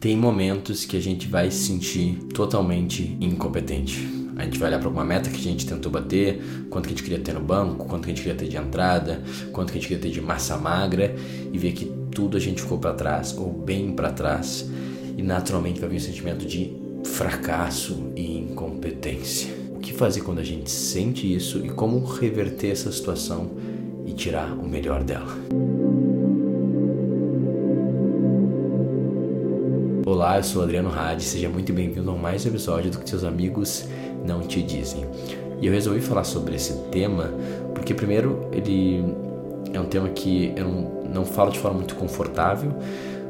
Tem momentos que a gente vai se sentir totalmente incompetente. A gente vai olhar para alguma meta que a gente tentou bater, quanto que a gente queria ter no banco, quanto que a gente queria ter de entrada, quanto que a gente queria ter de massa magra e ver que tudo a gente ficou para trás ou bem para trás e naturalmente vai vir um sentimento de fracasso e incompetência. O que fazer quando a gente sente isso e como reverter essa situação e tirar o melhor dela? Olá, eu sou Adriano Hadi, seja muito bem-vindo a mais um episódio do que seus amigos não te dizem. E eu resolvi falar sobre esse tema porque, primeiro, ele é um tema que eu não, não falo de forma muito confortável,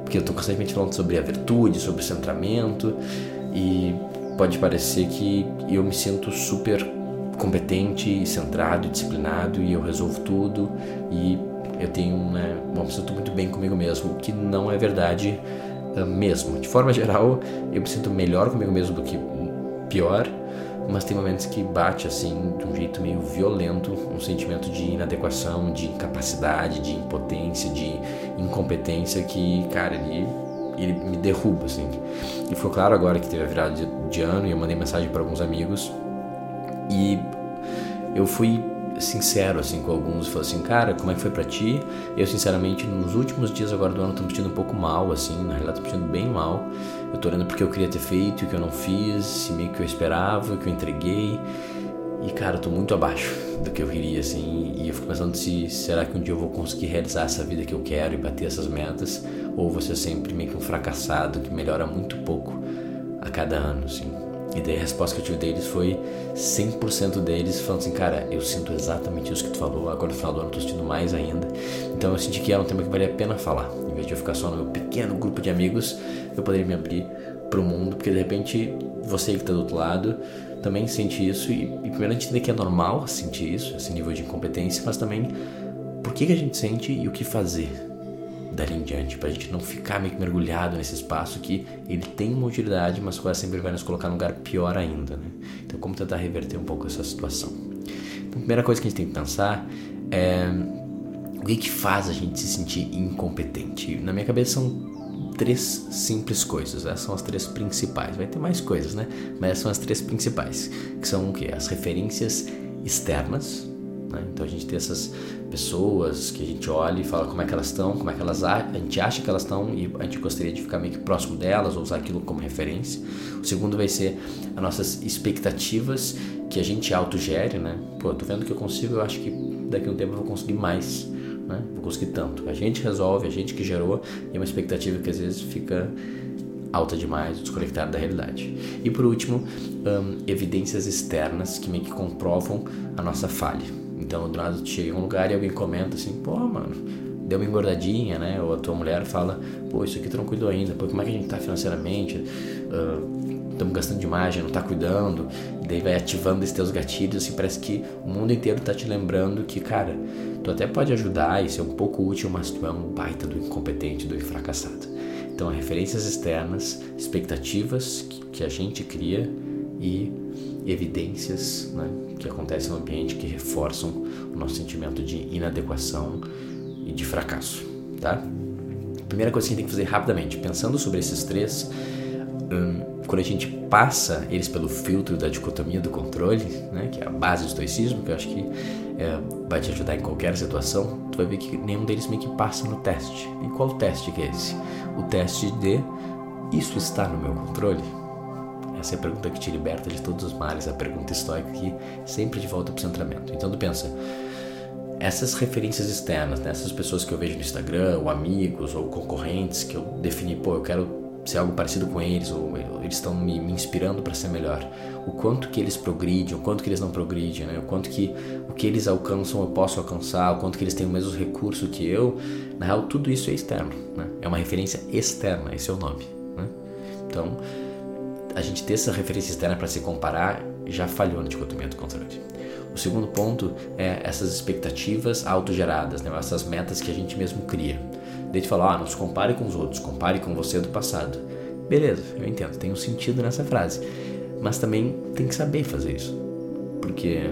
porque eu estou constantemente falando sobre a virtude, sobre o centramento, e pode parecer que eu me sinto super competente, centrado, disciplinado e eu resolvo tudo e eu tenho né, uma pessoa muito bem comigo mesmo, o que não é verdade mesmo. De forma geral, eu me sinto melhor comigo mesmo do que pior, mas tem momentos que bate assim de um jeito meio violento, um sentimento de inadequação, de incapacidade, de impotência, de incompetência que, cara, ele, ele me derruba assim. E ficou claro agora que teve a virada de, de ano e eu mandei mensagem para alguns amigos e eu fui sincero assim com alguns, falei assim, cara, como é que foi para ti? Eu sinceramente nos últimos dias agora do ano tô me sentindo um pouco mal assim, na realidade tô me sentindo bem mal. Eu tô olhando porque eu queria ter feito, o que eu não fiz, e meio que eu esperava, que eu entreguei. E cara, eu tô muito abaixo do que eu queria assim, e eu fico pensando se será que um dia eu vou conseguir realizar essa vida que eu quero e bater essas metas, ou ser sempre meio que um fracassado que melhora muito pouco a cada ano, assim. E daí a resposta que eu tive deles foi 100% deles falando assim, cara, eu sinto exatamente isso que tu falou, agora no final do ano eu tô sentindo mais ainda. Então eu senti que era um tema que valia a pena falar. Em vez de eu ficar só no meu pequeno grupo de amigos, eu poderia me abrir pro mundo, porque de repente você que tá do outro lado também sente isso e, e primeiro a gente entender que é normal sentir isso, esse nível de incompetência, mas também por que, que a gente sente e o que fazer dali em diante, para a gente não ficar meio que mergulhado nesse espaço que ele tem uma utilidade, mas quase sempre vai nos colocar num lugar pior ainda, né? Então, como tentar reverter um pouco essa situação? Então, a primeira coisa que a gente tem que pensar é o que, que faz a gente se sentir incompetente. Na minha cabeça são três simples coisas, essas são as três principais. Vai ter mais coisas, né? Mas essas são as três principais, que são o que? As referências externas, né? Então a gente tem essas pessoas que a gente olha e fala como é que elas estão, como é que elas a gente acha que elas estão e a gente gostaria de ficar meio que próximo delas ou usar aquilo como referência. O segundo vai ser as nossas expectativas que a gente autogere, né? Pô, tô vendo que eu consigo, eu acho que daqui a um tempo eu vou conseguir mais, né? Vou conseguir tanto. A gente resolve, a gente que gerou e é uma expectativa que às vezes fica alta demais, desconectada da realidade. E por último, um, evidências externas que meio que comprovam a nossa falha. Então, do nada, tu chega em um lugar e alguém comenta assim, pô, mano, deu uma engordadinha, né? Ou a tua mulher fala, pô, isso aqui cuidou ainda, pô, como é que a gente tá financeiramente? Estamos uh, gastando demais, não tá cuidando. E daí vai ativando esses teus gatilhos, assim, parece que o mundo inteiro tá te lembrando que, cara, tu até pode ajudar e ser um pouco útil, mas tu é um baita do incompetente, do fracassado. Então, referências externas, expectativas que a gente cria e evidências né, que acontecem no ambiente que reforçam o nosso sentimento de inadequação e de fracasso, tá? Primeira coisa que a gente tem que fazer rapidamente, pensando sobre esses três, hum, quando a gente passa eles pelo filtro da dicotomia do controle, né, que é a base do estoicismo, que eu acho que é, vai te ajudar em qualquer situação, tu vai ver que nenhum deles meio que passa no teste. E qual teste que é esse? O teste de isso está no meu controle? Essa é a pergunta que te liberta de todos os males, a pergunta estoica que sempre de volta para o centramento. Então tu pensa, essas referências externas, né, essas pessoas que eu vejo no Instagram, ou amigos, ou concorrentes, que eu defini, pô, eu quero ser algo parecido com eles, ou eles estão me, me inspirando para ser melhor. O quanto que eles progridem, o quanto que eles não progridem, né? o quanto que o que eles alcançam eu posso alcançar, o quanto que eles têm o mesmo recurso que eu. Na real, tudo isso é externo, né? é uma referência externa, esse é o nome. Né? Então, a gente ter essa referência externa para se comparar já falhou na dicotomia do controle. O segundo ponto é essas expectativas autogeradas, né? essas metas que a gente mesmo cria. Daí falar, ah, não se compare com os outros, compare com você do passado. Beleza, eu entendo, tem um sentido nessa frase. Mas também tem que saber fazer isso. Porque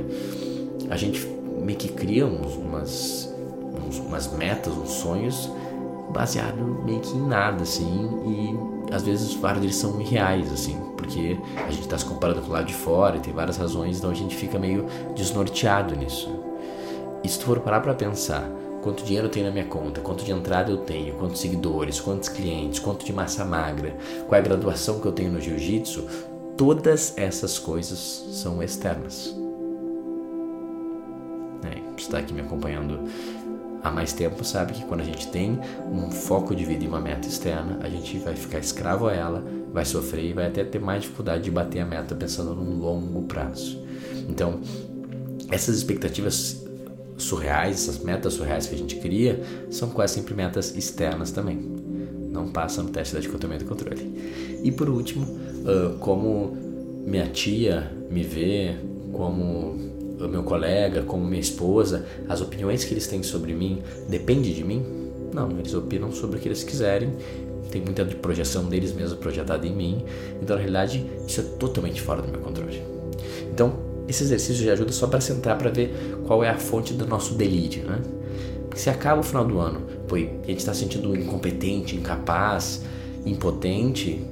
a gente meio que cria uns, umas, uns, umas metas, uns sonhos baseado meio que em nada, assim, e às vezes vários deles são irreais, assim, porque a gente está se comparando com o lado de fora e tem várias razões, então a gente fica meio desnorteado nisso. E se tu for parar para pensar quanto dinheiro eu tenho na minha conta, quanto de entrada eu tenho, quantos seguidores, quantos clientes, quanto de massa magra, qual é a graduação que eu tenho no jiu-jitsu, todas essas coisas são externas. É, você está aqui me acompanhando há mais tempo sabe que quando a gente tem um foco de vida e uma meta externa, a gente vai ficar escravo a ela, vai sofrer e vai até ter mais dificuldade de bater a meta pensando num longo prazo. Então, essas expectativas surreais, essas metas surreais que a gente cria, são quase sempre metas externas também. Não passa no teste da dicotomia do controle. E por último, como minha tia me vê, como o meu colega, como minha esposa, as opiniões que eles têm sobre mim depende de mim? Não, eles opinam sobre o que eles quiserem. Tem muita de projeção deles mesmos projetada em mim. Então, na realidade, isso é totalmente fora do meu controle. Então, esse exercício já ajuda só para sentar para ver qual é a fonte do nosso delírio, né? Porque se acaba o final do ano, e a gente está sentindo incompetente, incapaz, impotente,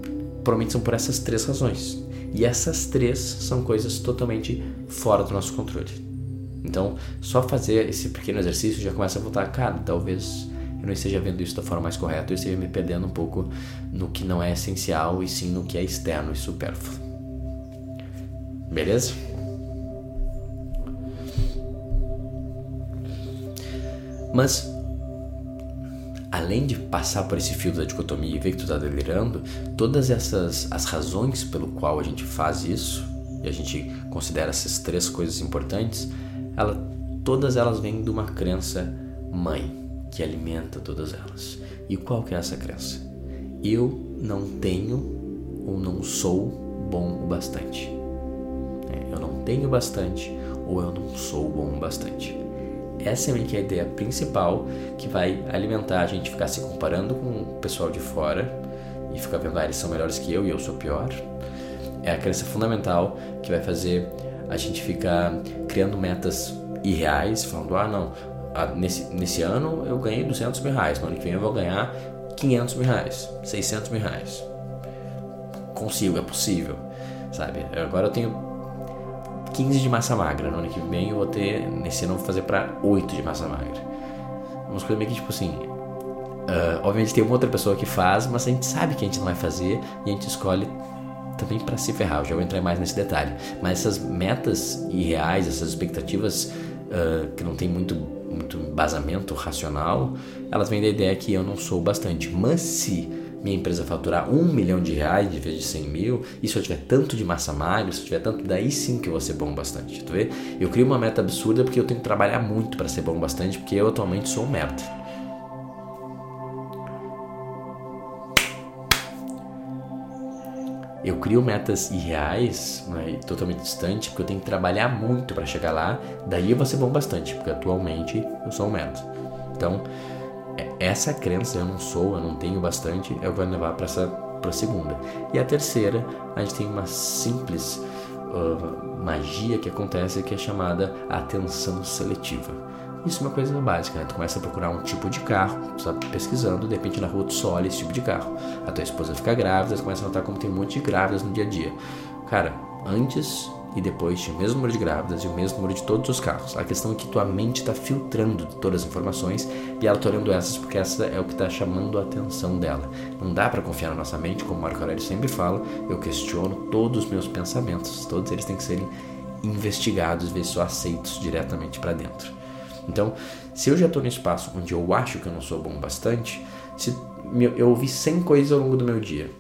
provavelmente são por essas três razões. E essas três são coisas totalmente fora do nosso controle. Então, só fazer esse pequeno exercício já começa a voltar, cara, talvez eu não esteja vendo isso da forma mais correta, eu esteja me perdendo um pouco no que não é essencial e sim no que é externo e supérfluo. Beleza? Mas além de passar por esse fio da dicotomia e ver que tu está delirando, todas essas as razões pelo qual a gente faz isso e a gente considera essas três coisas importantes, ela, todas elas vêm de uma crença mãe que alimenta todas elas. E qual que é essa crença? Eu não tenho ou não sou bom o bastante. É, eu não tenho bastante ou eu não sou bom o bastante. Essa é meio que a ideia principal que vai alimentar a gente ficar se comparando com o pessoal de fora e ficar vendo, ah, eles são melhores que eu e eu sou pior. É a crença fundamental que vai fazer a gente ficar criando metas irreais, falando, ah, não, nesse, nesse ano eu ganhei 200 mil reais, no ano que vem eu vou ganhar 500 mil reais, 600 mil reais. Consigo, é possível, sabe? Agora eu tenho 15 de massa magra. No ano que vem eu vou ter, nesse ano eu vou fazer para 8 de massa magra. Umas coisas meio que tipo assim. Uh, obviamente tem uma outra pessoa que faz, mas a gente sabe que a gente não vai fazer e a gente escolhe também para se ferrar. Eu já vou entrar mais nesse detalhe. Mas essas metas irreais, essas expectativas uh, que não tem muito, muito embasamento racional, elas vêm da ideia que eu não sou bastante. Mas se minha empresa faturar um milhão de reais em vez de 100 mil, e se eu tiver tanto de massa magra, se eu tiver tanto, daí sim que eu vou ser bom bastante. Tu vê? Eu crio uma meta absurda porque eu tenho que trabalhar muito para ser bom bastante, porque eu atualmente sou um merda. Eu crio metas irreais, né, totalmente distantes, porque eu tenho que trabalhar muito para chegar lá, daí eu vou ser bom bastante, porque atualmente eu sou um merda. Então, essa crença, eu não sou, eu não tenho bastante, que vai levar para essa para a segunda. E a terceira, a gente tem uma simples uh, magia que acontece que é chamada atenção seletiva. Isso é uma coisa básica, né? Tu começa a procurar um tipo de carro, tu está pesquisando, de repente na rua tu só olha esse tipo de carro. A tua esposa fica grávida, tu começa a notar como tem um monte de grávidas no dia a dia. Cara, antes e depois tinha o mesmo número de grávidas e o mesmo número de todos os carros. A questão é que tua mente está filtrando todas as informações e ela está olhando essas porque essa é o que está chamando a atenção dela. Não dá para confiar na nossa mente, como Marco Aurélio sempre fala, eu questiono todos os meus pensamentos, todos eles têm que serem investigados, ver só aceitos diretamente para dentro. Então, se eu já estou no espaço onde eu acho que eu não sou bom bastante, se eu ouvi 100 coisas ao longo do meu dia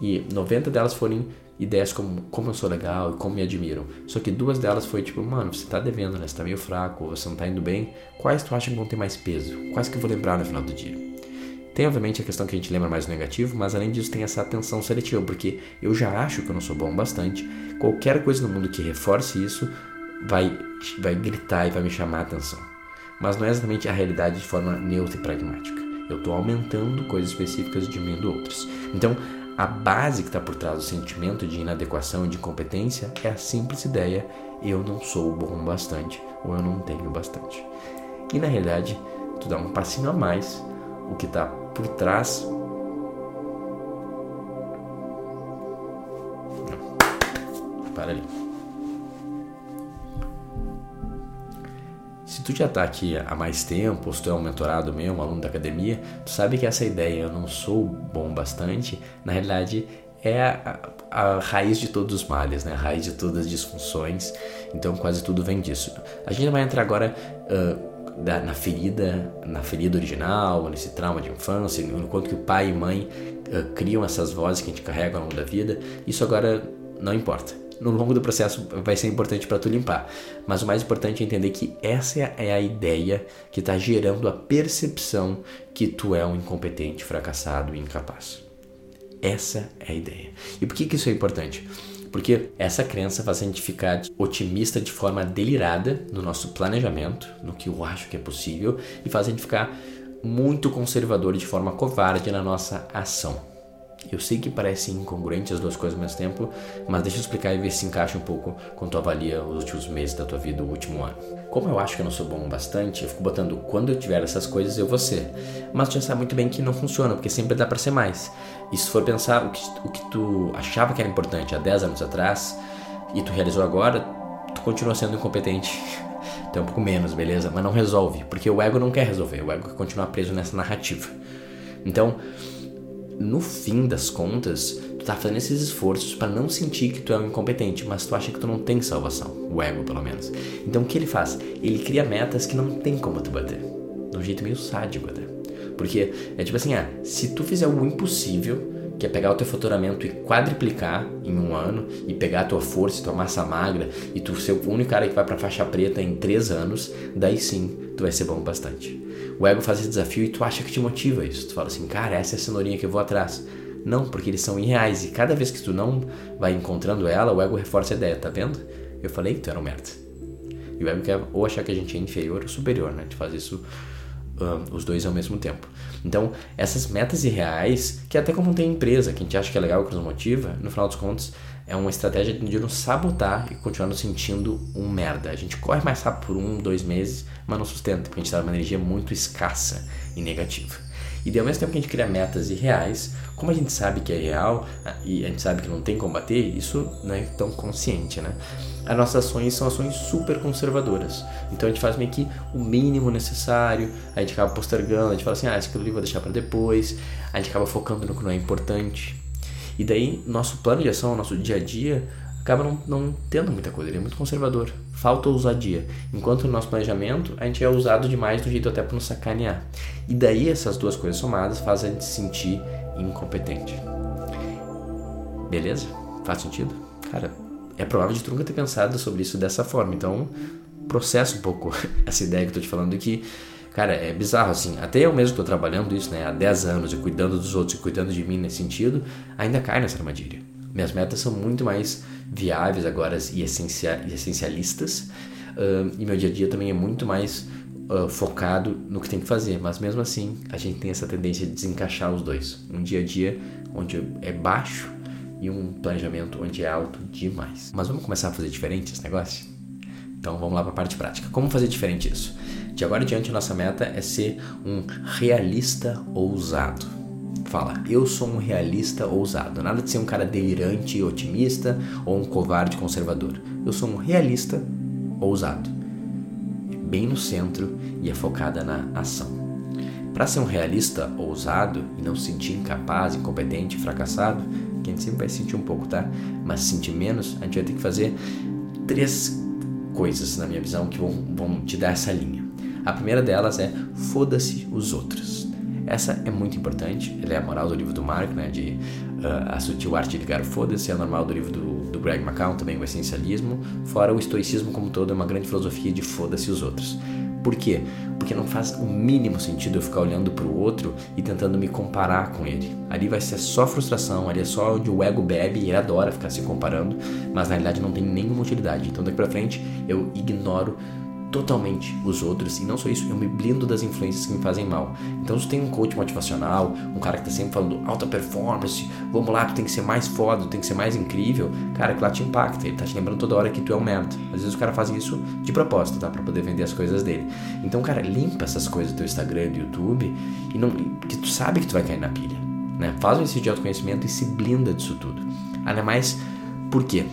e 90 delas forem ideias como como eu sou legal e como me admiram. Só que duas delas foi tipo, mano, você tá devendo, né? Você tá meio fraco, você não tá indo bem. Quais tu acha que vão ter mais peso? Quais que eu vou lembrar no final do dia? Tem obviamente a questão que a gente lembra mais do negativo, mas além disso tem essa atenção seletiva, porque eu já acho que eu não sou bom bastante. Qualquer coisa no mundo que reforce isso vai, vai gritar e vai me chamar a atenção. Mas não é exatamente a realidade de forma neutra e pragmática. Eu estou aumentando coisas específicas e diminuindo outras. Então, a base que está por trás do sentimento de inadequação e de incompetência é a simples ideia: eu não sou bom bastante ou eu não tenho bastante. E na realidade, tu dá um passinho a mais, o que está por trás. Para ali. Se tu já está aqui há mais tempo, se tu é um mentorado meu, um aluno da academia, tu sabe que essa ideia eu não sou bom bastante, na realidade é a, a, raiz de todos os males, né? a raiz de todas as disfunções. Então quase tudo vem disso. A gente vai entrar agora uh, da, na ferida, na ferida original, nesse trauma de infância, enquanto que o pai e mãe uh, criam essas vozes que a gente carrega ao longo da vida. Isso agora não importa no longo do processo vai ser importante para tu limpar. Mas o mais importante é entender que essa é a ideia que está gerando a percepção que tu é um incompetente, fracassado e incapaz. Essa é a ideia. E por que, que isso é importante? Porque essa crença faz a gente ficar otimista de forma delirada no nosso planejamento, no que eu acho que é possível, e faz a gente ficar muito conservador de forma covarde na nossa ação. Eu sei que parece incongruente as duas coisas ao mesmo tempo, mas deixa eu explicar e ver se encaixa um pouco quando tu avalia os últimos meses da tua vida, o último ano. Como eu acho que eu não sou bom bastante, eu fico botando quando eu tiver essas coisas eu vou ser. Mas tu já sabe muito bem que não funciona, porque sempre dá para ser mais. E se for pensar o que, o que tu achava que era importante há 10 anos atrás e tu realizou agora, tu continua sendo incompetente. Tem um pouco menos, beleza? Mas não resolve, porque o ego não quer resolver, o ego quer continuar preso nessa narrativa. Então, no fim das contas, tu tá fazendo esses esforços para não sentir que tu é um incompetente, mas tu acha que tu não tem salvação, o ego pelo menos. Então o que ele faz? Ele cria metas que não tem como tu bater. De um jeito meio sádico até. Porque é tipo assim, ah, se tu fizer o impossível, que é pegar o teu faturamento e quadriplicar em um ano, e pegar a tua força tua massa magra, e tu ser o único cara que vai pra faixa preta em três anos, daí sim tu vai ser bom bastante. O ego faz esse desafio e tu acha que te motiva isso. Tu fala assim, cara, essa é a cenourinha que eu vou atrás. Não, porque eles são irreais e cada vez que tu não vai encontrando ela, o ego reforça a ideia, tá vendo? Eu falei que tu era um merda. E o ego quer ou achar que a gente é inferior ou superior, né? Gente faz isso os dois ao mesmo tempo. Então, essas metas irreais, que até como tem empresa, que a gente acha que é legal, que nos motiva, no final dos contos, é uma estratégia de nos sabotar e continuar nos sentindo um merda. A gente corre mais rápido por um, dois meses, mas não sustenta, porque a gente está numa energia muito escassa e negativa. E ao mesmo tempo que a gente cria metas irreais, como a gente sabe que é real ah, e a gente sabe que não tem como bater, isso não é tão consciente, né? As nossas ações são ações super conservadoras. Então a gente faz meio que o mínimo necessário, a gente acaba postergando, a gente fala assim, ah, isso aqui eu vou deixar para depois, a gente acaba focando no que não é importante. E daí, nosso plano de ação, nosso dia a dia, acaba não, não tendo muita coisa, ele é muito conservador. Falta ousadia. Enquanto no nosso planejamento, a gente é usado demais do jeito até para nos sacanear. E daí, essas duas coisas somadas fazem a gente se sentir incompetente. Beleza? Faz sentido? Cara, é provável de tu nunca ter pensado sobre isso dessa forma. Então, processa um pouco essa ideia que eu tô te falando que Cara, é bizarro assim. Até eu mesmo tô trabalhando isso, né, há 10 anos e cuidando dos outros e cuidando de mim nesse sentido, ainda cai nessa armadilha. Minhas metas são muito mais viáveis agora e essencialistas. Uh, e meu dia a dia também é muito mais uh, focado no que tem que fazer. Mas mesmo assim, a gente tem essa tendência de desencaixar os dois. Um dia a dia onde é baixo e um planejamento onde é alto demais. Mas vamos começar a fazer diferente esse negócio? Então vamos lá para a parte prática. Como fazer diferente isso? De agora em diante, nossa meta é ser um realista ousado. Fala, eu sou um realista ousado. Nada de ser um cara delirante otimista ou um covarde conservador. Eu sou um realista ousado. Bem no centro e é focada na ação. Para ser um realista ousado e não se sentir incapaz, incompetente, fracassado, que a gente sempre vai sentir um pouco, tá? Mas sentir menos, a gente vai ter que fazer três coisas, na minha visão, que vão, vão te dar essa linha. A primeira delas é foda-se os outros. Essa é muito importante, ela é a moral do livro do Mark, né, de uh, A Sutil Arte de Ligar Foda-se, é a normal do livro do, do Greg McCown, também o Essencialismo, fora o estoicismo como todo, é uma grande filosofia de foda-se os outros. Por quê? Porque não faz o mínimo sentido eu ficar olhando para o outro e tentando me comparar com ele. Ali vai ser só frustração, ali é só onde o ego bebe e ele adora ficar se comparando, mas na realidade não tem nenhuma utilidade. Então daqui para frente eu ignoro totalmente os outros e não só isso, eu me blindo das influências que me fazem mal. Então, se tu tem um coach motivacional, um cara que tá sempre falando alta performance, vamos lá, tu tem que ser mais foda, tu tem que ser mais incrível, cara, que lá te impacta, ele tá te lembrando toda hora que tu é um merda. Às vezes o cara faz isso de propósito, tá? Pra poder vender as coisas dele. Então, cara, limpa essas coisas do teu Instagram do YouTube e não. que tu sabe que tu vai cair na pilha. Né? Faz um exercício de autoconhecimento e se blinda disso tudo. Ainda mais, por quê?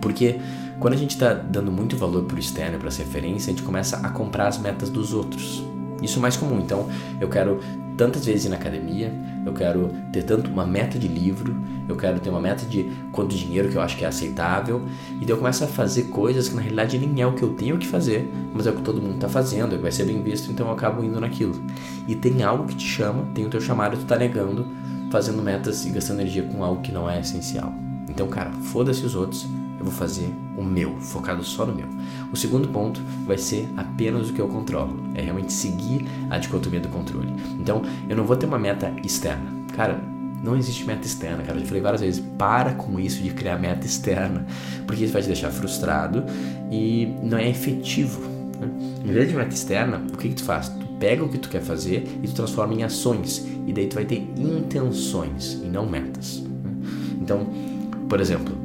Porque quando a gente está dando muito valor para o externo, para as referências, a gente começa a comprar as metas dos outros. Isso é mais comum. Então, eu quero tantas vezes ir na academia, eu quero ter tanto uma meta de livro, eu quero ter uma meta de quanto dinheiro que eu acho que é aceitável, e daí eu começo a fazer coisas que na realidade nem é o que eu tenho que fazer, mas é o que todo mundo está fazendo, é que vai ser bem visto, então eu acabo indo naquilo. E tem algo que te chama, tem o teu chamado, tu tá negando, fazendo metas e gastando energia com algo que não é essencial. Então, cara, foda-se os outros, eu vou fazer o meu, focado só no meu. O segundo ponto vai ser apenas o que eu controlo, é realmente seguir a dicotomia do controle. Então, eu não vou ter uma meta externa. Cara, não existe meta externa, cara. Eu já falei várias vezes, para com isso de criar meta externa, porque isso vai te deixar frustrado e não é efetivo. Né? Em vez de meta externa, o que, que tu faz? Tu pega o que tu quer fazer e tu transforma em ações, e daí tu vai ter intenções e não metas. Né? Então, por exemplo,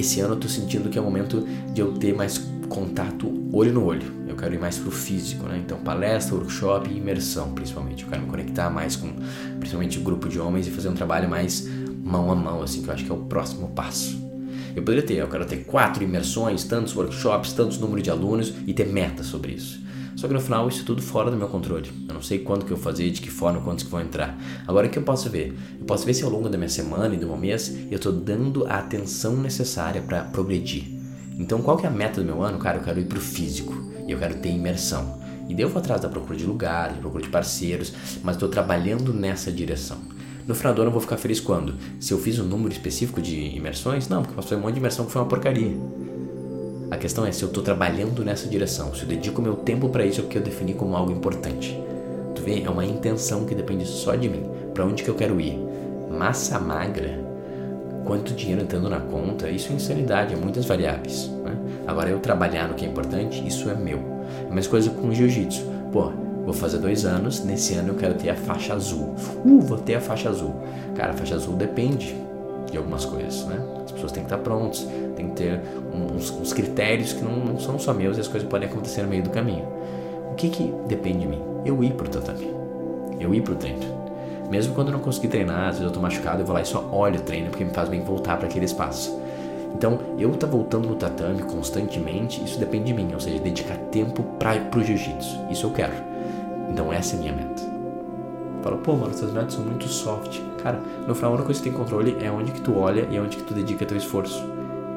esse ano eu tô sentindo que é o momento de eu ter mais contato olho no olho. Eu quero ir mais pro físico, né? Então, palestra, workshop e imersão, principalmente. Eu quero me conectar mais com, principalmente, o grupo de homens e fazer um trabalho mais mão a mão, assim, que eu acho que é o próximo passo. Eu poderia ter, eu quero ter quatro imersões, tantos workshops, tantos número de alunos e ter metas sobre isso. Só que no final isso tudo fora do meu controle. Eu não sei quando que eu vou fazer, de que forma, quantos que vão entrar. Agora o que eu posso ver? Eu posso ver se ao longo da minha semana e do meu mês eu estou dando a atenção necessária para progredir. Então qual que é a meta do meu ano? Cara, eu quero ir pro físico e eu quero ter imersão. E daí eu vou atrás da procura de lugares, procura de parceiros, mas estou trabalhando nessa direção. No final do ano eu vou ficar feliz quando? Se eu fiz um número específico de imersões? Não, porque fazer um monte de imersão que foi uma porcaria. A questão é se eu estou trabalhando nessa direção, se eu dedico meu tempo para isso é porque eu defini como algo importante. Tu vê, é uma intenção que depende só de mim. Para onde que eu quero ir? Massa magra? Quanto dinheiro entrando na conta? Isso é insanidade, é muitas variáveis. Né? Agora eu trabalhar no que é importante, isso é meu. É a mesma coisa com jiu-jitsu. Pô, vou fazer dois anos, nesse ano eu quero ter a faixa azul. Uh, vou ter a faixa azul. Cara, a faixa azul depende de algumas coisas, né? As pessoas têm que estar prontas, tem que ter uns, uns critérios que não, não, são só meus e as coisas podem acontecer no meio do caminho. O que que depende de mim? Eu ir pro tatame. Eu ir pro treino. Mesmo quando eu não conseguir treinar, às vezes eu tô machucado, eu vou lá e só olho o treino porque me faz bem voltar para aquele espaço. Então, eu tá voltando no tatame constantemente, isso depende de mim, ou seja, dedicar tempo para pro jiu-jitsu. Isso eu quero. Então, essa é a minha meta. Fala, pô, mano, essas metas são muito soft. Cara, no final, a única coisa que tem controle é onde que tu olha e onde que tu dedica teu esforço.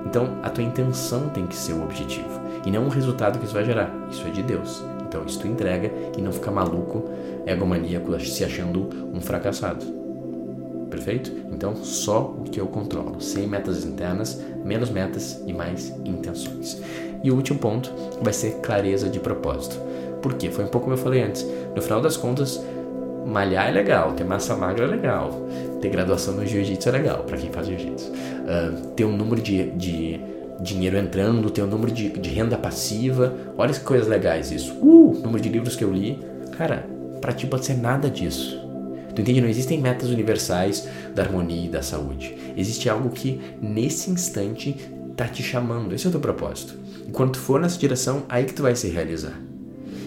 Então, a tua intenção tem que ser o objetivo e não o resultado que isso vai gerar. Isso é de Deus. Então, isso tu entrega e não fica maluco, egomaníaco, se achando um fracassado. Perfeito? Então, só o que eu controlo, sem metas internas, menos metas e mais intenções. E o último ponto vai ser clareza de propósito. Por quê? Foi um pouco como eu falei antes. No final das contas, malhar é legal, ter massa magra é legal, ter graduação no jiu-jitsu é legal para quem faz jiu-jitsu. Uh, ter um número de, de dinheiro entrando, ter um número de, de, renda passiva, olha que coisas legais isso. Uh, número de livros que eu li. Cara, para ti pode ser nada disso. Tu entende? Não existem metas universais da harmonia e da saúde. Existe algo que nesse instante tá te chamando. Esse é o teu propósito. E quando tu for nessa direção, aí que tu vai se realizar.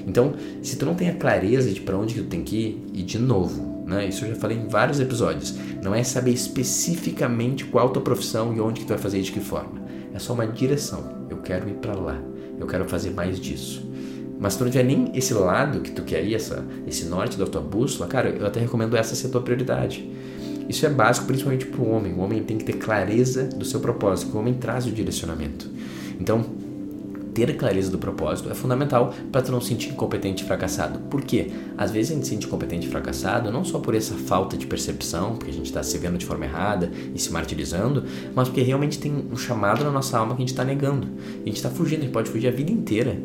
Então, se tu não tem a clareza de para onde tu tem que ir, e de novo, né? Isso eu já falei em vários episódios. Não é saber especificamente qual a tua profissão e onde que tu vai fazer e de que forma. É só uma direção. Eu quero ir para lá. Eu quero fazer mais disso. Mas se tu não tiver nem esse lado que tu quer ir, essa, esse norte da tua bússola, cara, eu até recomendo essa ser a tua prioridade. Isso é básico principalmente para o homem. O homem tem que ter clareza do seu propósito, o homem traz o direcionamento. Então, ter clareza do propósito é fundamental para tu não se sentir incompetente e fracassado. Por quê? Às vezes a gente se sente incompetente e fracassado não só por essa falta de percepção, porque a gente está se vendo de forma errada e se martirizando, mas porque realmente tem um chamado na nossa alma que a gente está negando. A gente está fugindo, a gente pode fugir a vida inteira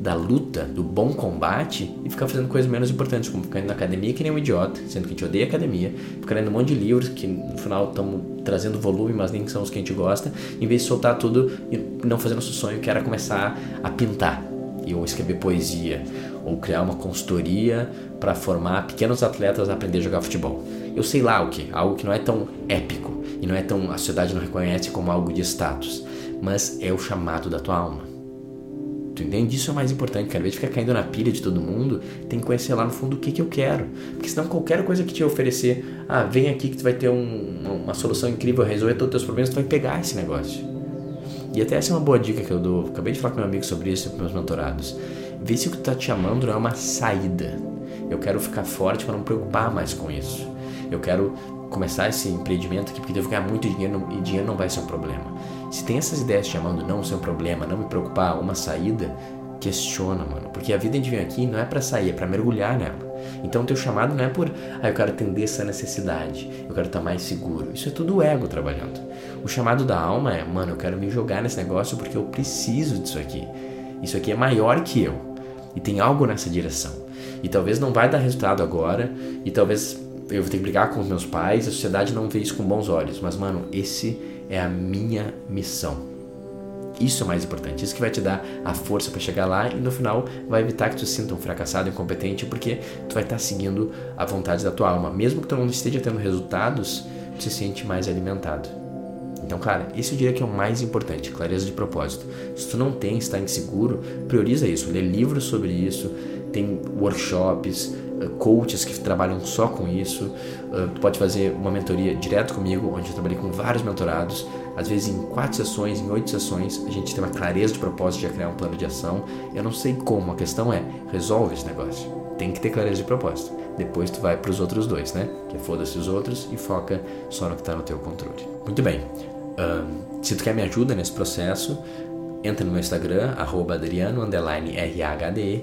da luta, do bom combate e ficar fazendo coisas menos importantes, como ficar indo na academia que nem um idiota, sendo que a gente odeia academia, ficar lendo um monte de livros que no final estamos trazendo volume, mas nem são os que a gente gosta, em vez de soltar tudo e não fazer nosso sonho, que era começar a pintar. e ou escrever poesia, ou criar uma consultoria para formar pequenos atletas a aprender a jogar futebol. Eu sei lá o que, algo que não é tão épico e não é tão a sociedade não reconhece como algo de status, mas é o chamado da tua alma. Tu entende? Isso é mais importante, cara. Ao invés de ficar caindo na pilha de todo mundo, tem que conhecer lá no fundo o que, que eu quero. Porque senão qualquer coisa que te oferecer, ah, vem aqui que tu vai ter um, uma solução incrível, resolver todos os teus problemas, tu vai pegar esse negócio. E até essa é uma boa dica que eu dou. Acabei de falar com meu amigo sobre isso com meus mentorados. Vê se o que tá te chamando não é uma saída. Eu quero ficar forte para não me preocupar mais com isso. Eu quero começar esse empreendimento aqui porque vou ganhar muito dinheiro e dinheiro não vai ser um problema. Se tem essas ideias chamando não ser um problema, não me preocupar, uma saída, questiona, mano. Porque a vida de vir aqui não é para sair, é para mergulhar nela. Então o teu chamado não é por, ah, eu quero atender essa necessidade, eu quero estar mais seguro. Isso é tudo ego trabalhando. O chamado da alma é, mano, eu quero me jogar nesse negócio porque eu preciso disso aqui. Isso aqui é maior que eu. E tem algo nessa direção. E talvez não vai dar resultado agora, e talvez eu vou ter que brigar com os meus pais, a sociedade não vê isso com bons olhos, mas mano, esse é a minha missão. Isso é o mais importante, isso que vai te dar a força para chegar lá e no final vai evitar que tu se sinta um fracassado, incompetente, porque tu vai estar tá seguindo a vontade da tua alma. Mesmo que tu não esteja tendo resultados, tu se sente mais alimentado. Então, cara, esse eu diria que é o mais importante, clareza de propósito. Se tu não tem, está inseguro, prioriza isso, lê livros sobre isso, tem workshops, coaches que trabalham só com isso. Eh, tu pode fazer uma mentoria direto comigo, onde eu trabalhei com vários mentorados. Às vezes em quatro sessões, em oito sessões, a gente tem uma clareza de propósito de criar um plano de ação. Eu não sei como, a questão é, resolve esse negócio. Tem que ter clareza de propósito. Depois tu vai para os outros dois, né? Que é foda-se os outros e foca só no que está no teu controle. Muito bem. Um, se tu quer me ajuda nesse processo, entra no meu Instagram, arroba adriano,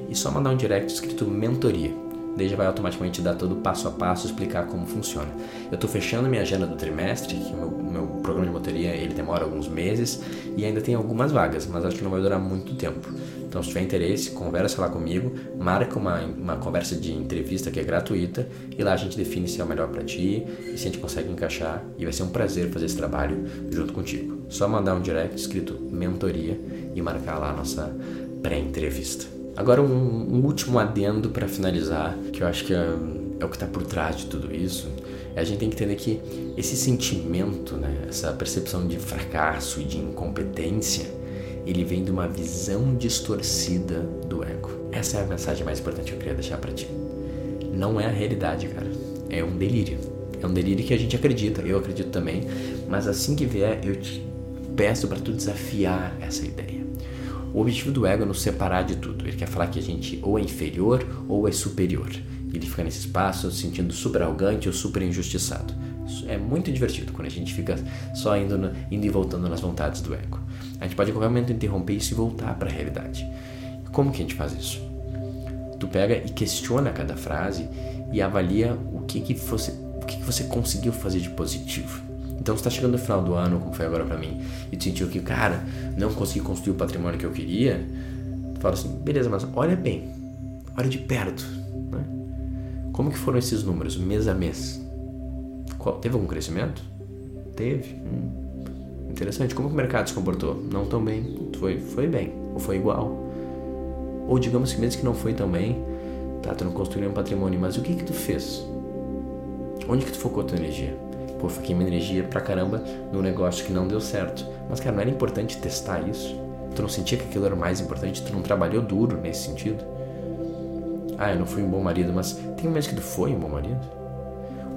e só mandar um direct escrito mentoria Daí já vai automaticamente dar todo o passo a passo, explicar como funciona. Eu estou fechando minha agenda do trimestre, que meu, meu, programa de motoria ele demora alguns meses e ainda tem algumas vagas, mas acho que não vai durar muito tempo. Então, se tiver interesse, conversa lá comigo, marca uma, uma conversa de entrevista que é gratuita e lá a gente define se é o melhor para ti e se a gente consegue encaixar e vai ser um prazer fazer esse trabalho junto contigo. Só mandar um direct escrito mentoria e marcar lá a nossa pré-entrevista. Agora, um, um último adendo para finalizar, que eu acho que é, é o que está por trás de tudo isso. É a gente tem que entender que esse sentimento, né, essa percepção de fracasso e de incompetência, ele vem de uma visão distorcida do ego. Essa é a mensagem mais importante que eu queria deixar para ti. Não é a realidade, cara. É um delírio. É um delírio que a gente acredita, eu acredito também, mas assim que vier, eu te peço para tu desafiar essa ideia. O objetivo do ego é nos separar de tudo. Ele quer falar que a gente ou é inferior ou é superior. Ele fica nesse espaço se sentindo super arrogante ou super injustiçado. É muito divertido quando a gente fica só indo, indo e voltando nas vontades do ego. A gente pode em qualquer momento interromper isso e voltar para a realidade. Como que a gente faz isso? Tu pega e questiona cada frase e avalia o que, que, o que, que você conseguiu fazer de positivo então você tá chegando no final do ano, como foi agora para mim, e tu sentiu que, cara, não consegui construir o patrimônio que eu queria, tu fala assim, beleza, mas olha bem, olha de perto, né? Como que foram esses números, mês a mês? Qual, teve algum crescimento? Teve. Hum. Interessante. Como que o mercado se comportou? Não tão bem. Foi, foi bem. Ou foi igual. Ou digamos que mesmo que não foi tão bem, tá, tu não construiu um patrimônio, mas o que que tu fez? Onde que tu focou tua energia? Pô, fiquei uma energia pra caramba num negócio que não deu certo. Mas, cara, não era importante testar isso? Tu não sentia que aquilo era mais importante? Tu não trabalhou duro nesse sentido? Ah, eu não fui um bom marido, mas tem mês que tu foi um bom marido?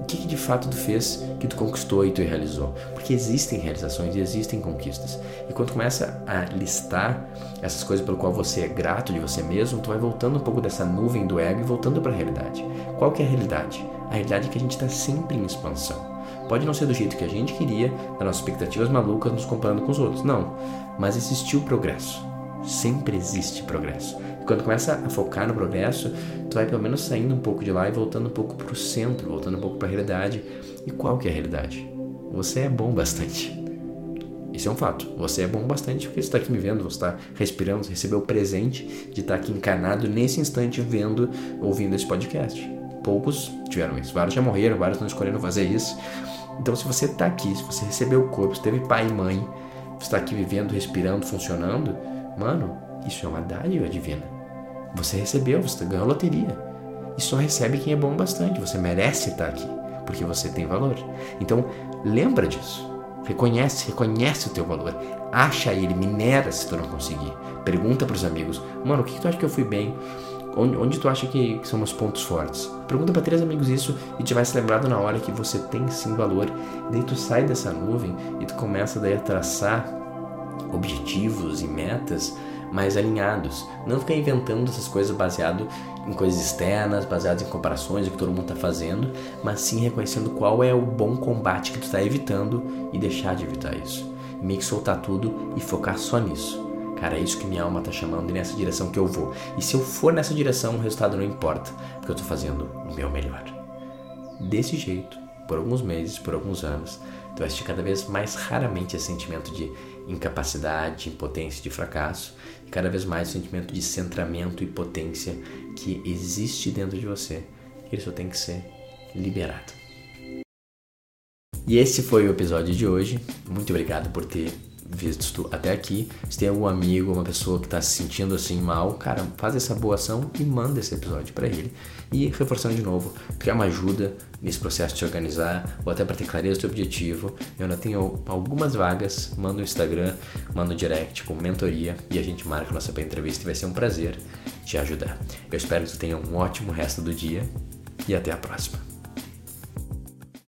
O que, que de fato tu fez que tu conquistou e tu realizou? Porque existem realizações e existem conquistas. E quando começa a listar essas coisas pelo qual você é grato de você mesmo, tu vai voltando um pouco dessa nuvem do ego e voltando para a realidade. Qual que é a realidade? A realidade é que a gente está sempre em expansão. Pode não ser do jeito que a gente queria, das nossas expectativas malucas, nos comparando com os outros. Não. Mas existiu progresso. Sempre existe progresso. E quando começa a focar no progresso, tu vai pelo menos saindo um pouco de lá e voltando um pouco para o centro, voltando um pouco para a realidade. E qual que é a realidade? Você é bom bastante. Isso é um fato. Você é bom bastante porque você está aqui me vendo, você está respirando, você recebeu o presente de estar aqui encanado nesse instante vendo, ouvindo esse podcast. Poucos tiveram isso. Vários já morreram, vários não escolheram fazer isso. Então, se você está aqui, se você recebeu o corpo, se teve pai e mãe, está aqui vivendo, respirando, funcionando, mano, isso é uma dádiva divina. Você recebeu, você ganhou loteria. E só recebe quem é bom bastante. Você merece estar aqui, porque você tem valor. Então, lembra disso. Reconhece, reconhece o teu valor. Acha ele, minera se tu não conseguir. Pergunta para os amigos: Mano, o que tu acha que eu fui bem? Onde, onde tu acha que, que são meus pontos fortes? Pergunta para três amigos isso e te vai se lembrado na hora que você tem sim valor. Daí tu sai dessa nuvem e tu começa daí a traçar objetivos e metas mais alinhados. Não ficar inventando essas coisas baseado em coisas externas, baseadas em comparações, o que todo mundo está fazendo, mas sim reconhecendo qual é o bom combate que tu está evitando e deixar de evitar isso. Meio que soltar tudo e focar só nisso. Cara, é isso que minha alma está chamando e nessa direção que eu vou. E se eu for nessa direção, o resultado não importa, porque eu estou fazendo o meu melhor. Desse jeito, por alguns meses, por alguns anos, tu vai sentir cada vez mais raramente esse sentimento de incapacidade, impotência, de fracasso, e cada vez mais o sentimento de centramento e potência que existe dentro de você. Ele só tem que ser liberado. E esse foi o episódio de hoje. Muito obrigado por ter visto até aqui. Se tem algum amigo, uma pessoa que está se sentindo assim mal, cara, faz essa boa ação e manda esse episódio para ele. E reforçando de novo, quer uma ajuda nesse processo de se organizar, ou até para ter clareza do teu objetivo, eu ainda tenho algumas vagas, manda no Instagram, manda no direct com mentoria e a gente marca nossa entrevista e vai ser um prazer te ajudar. Eu espero que tu tenha um ótimo resto do dia e até a próxima.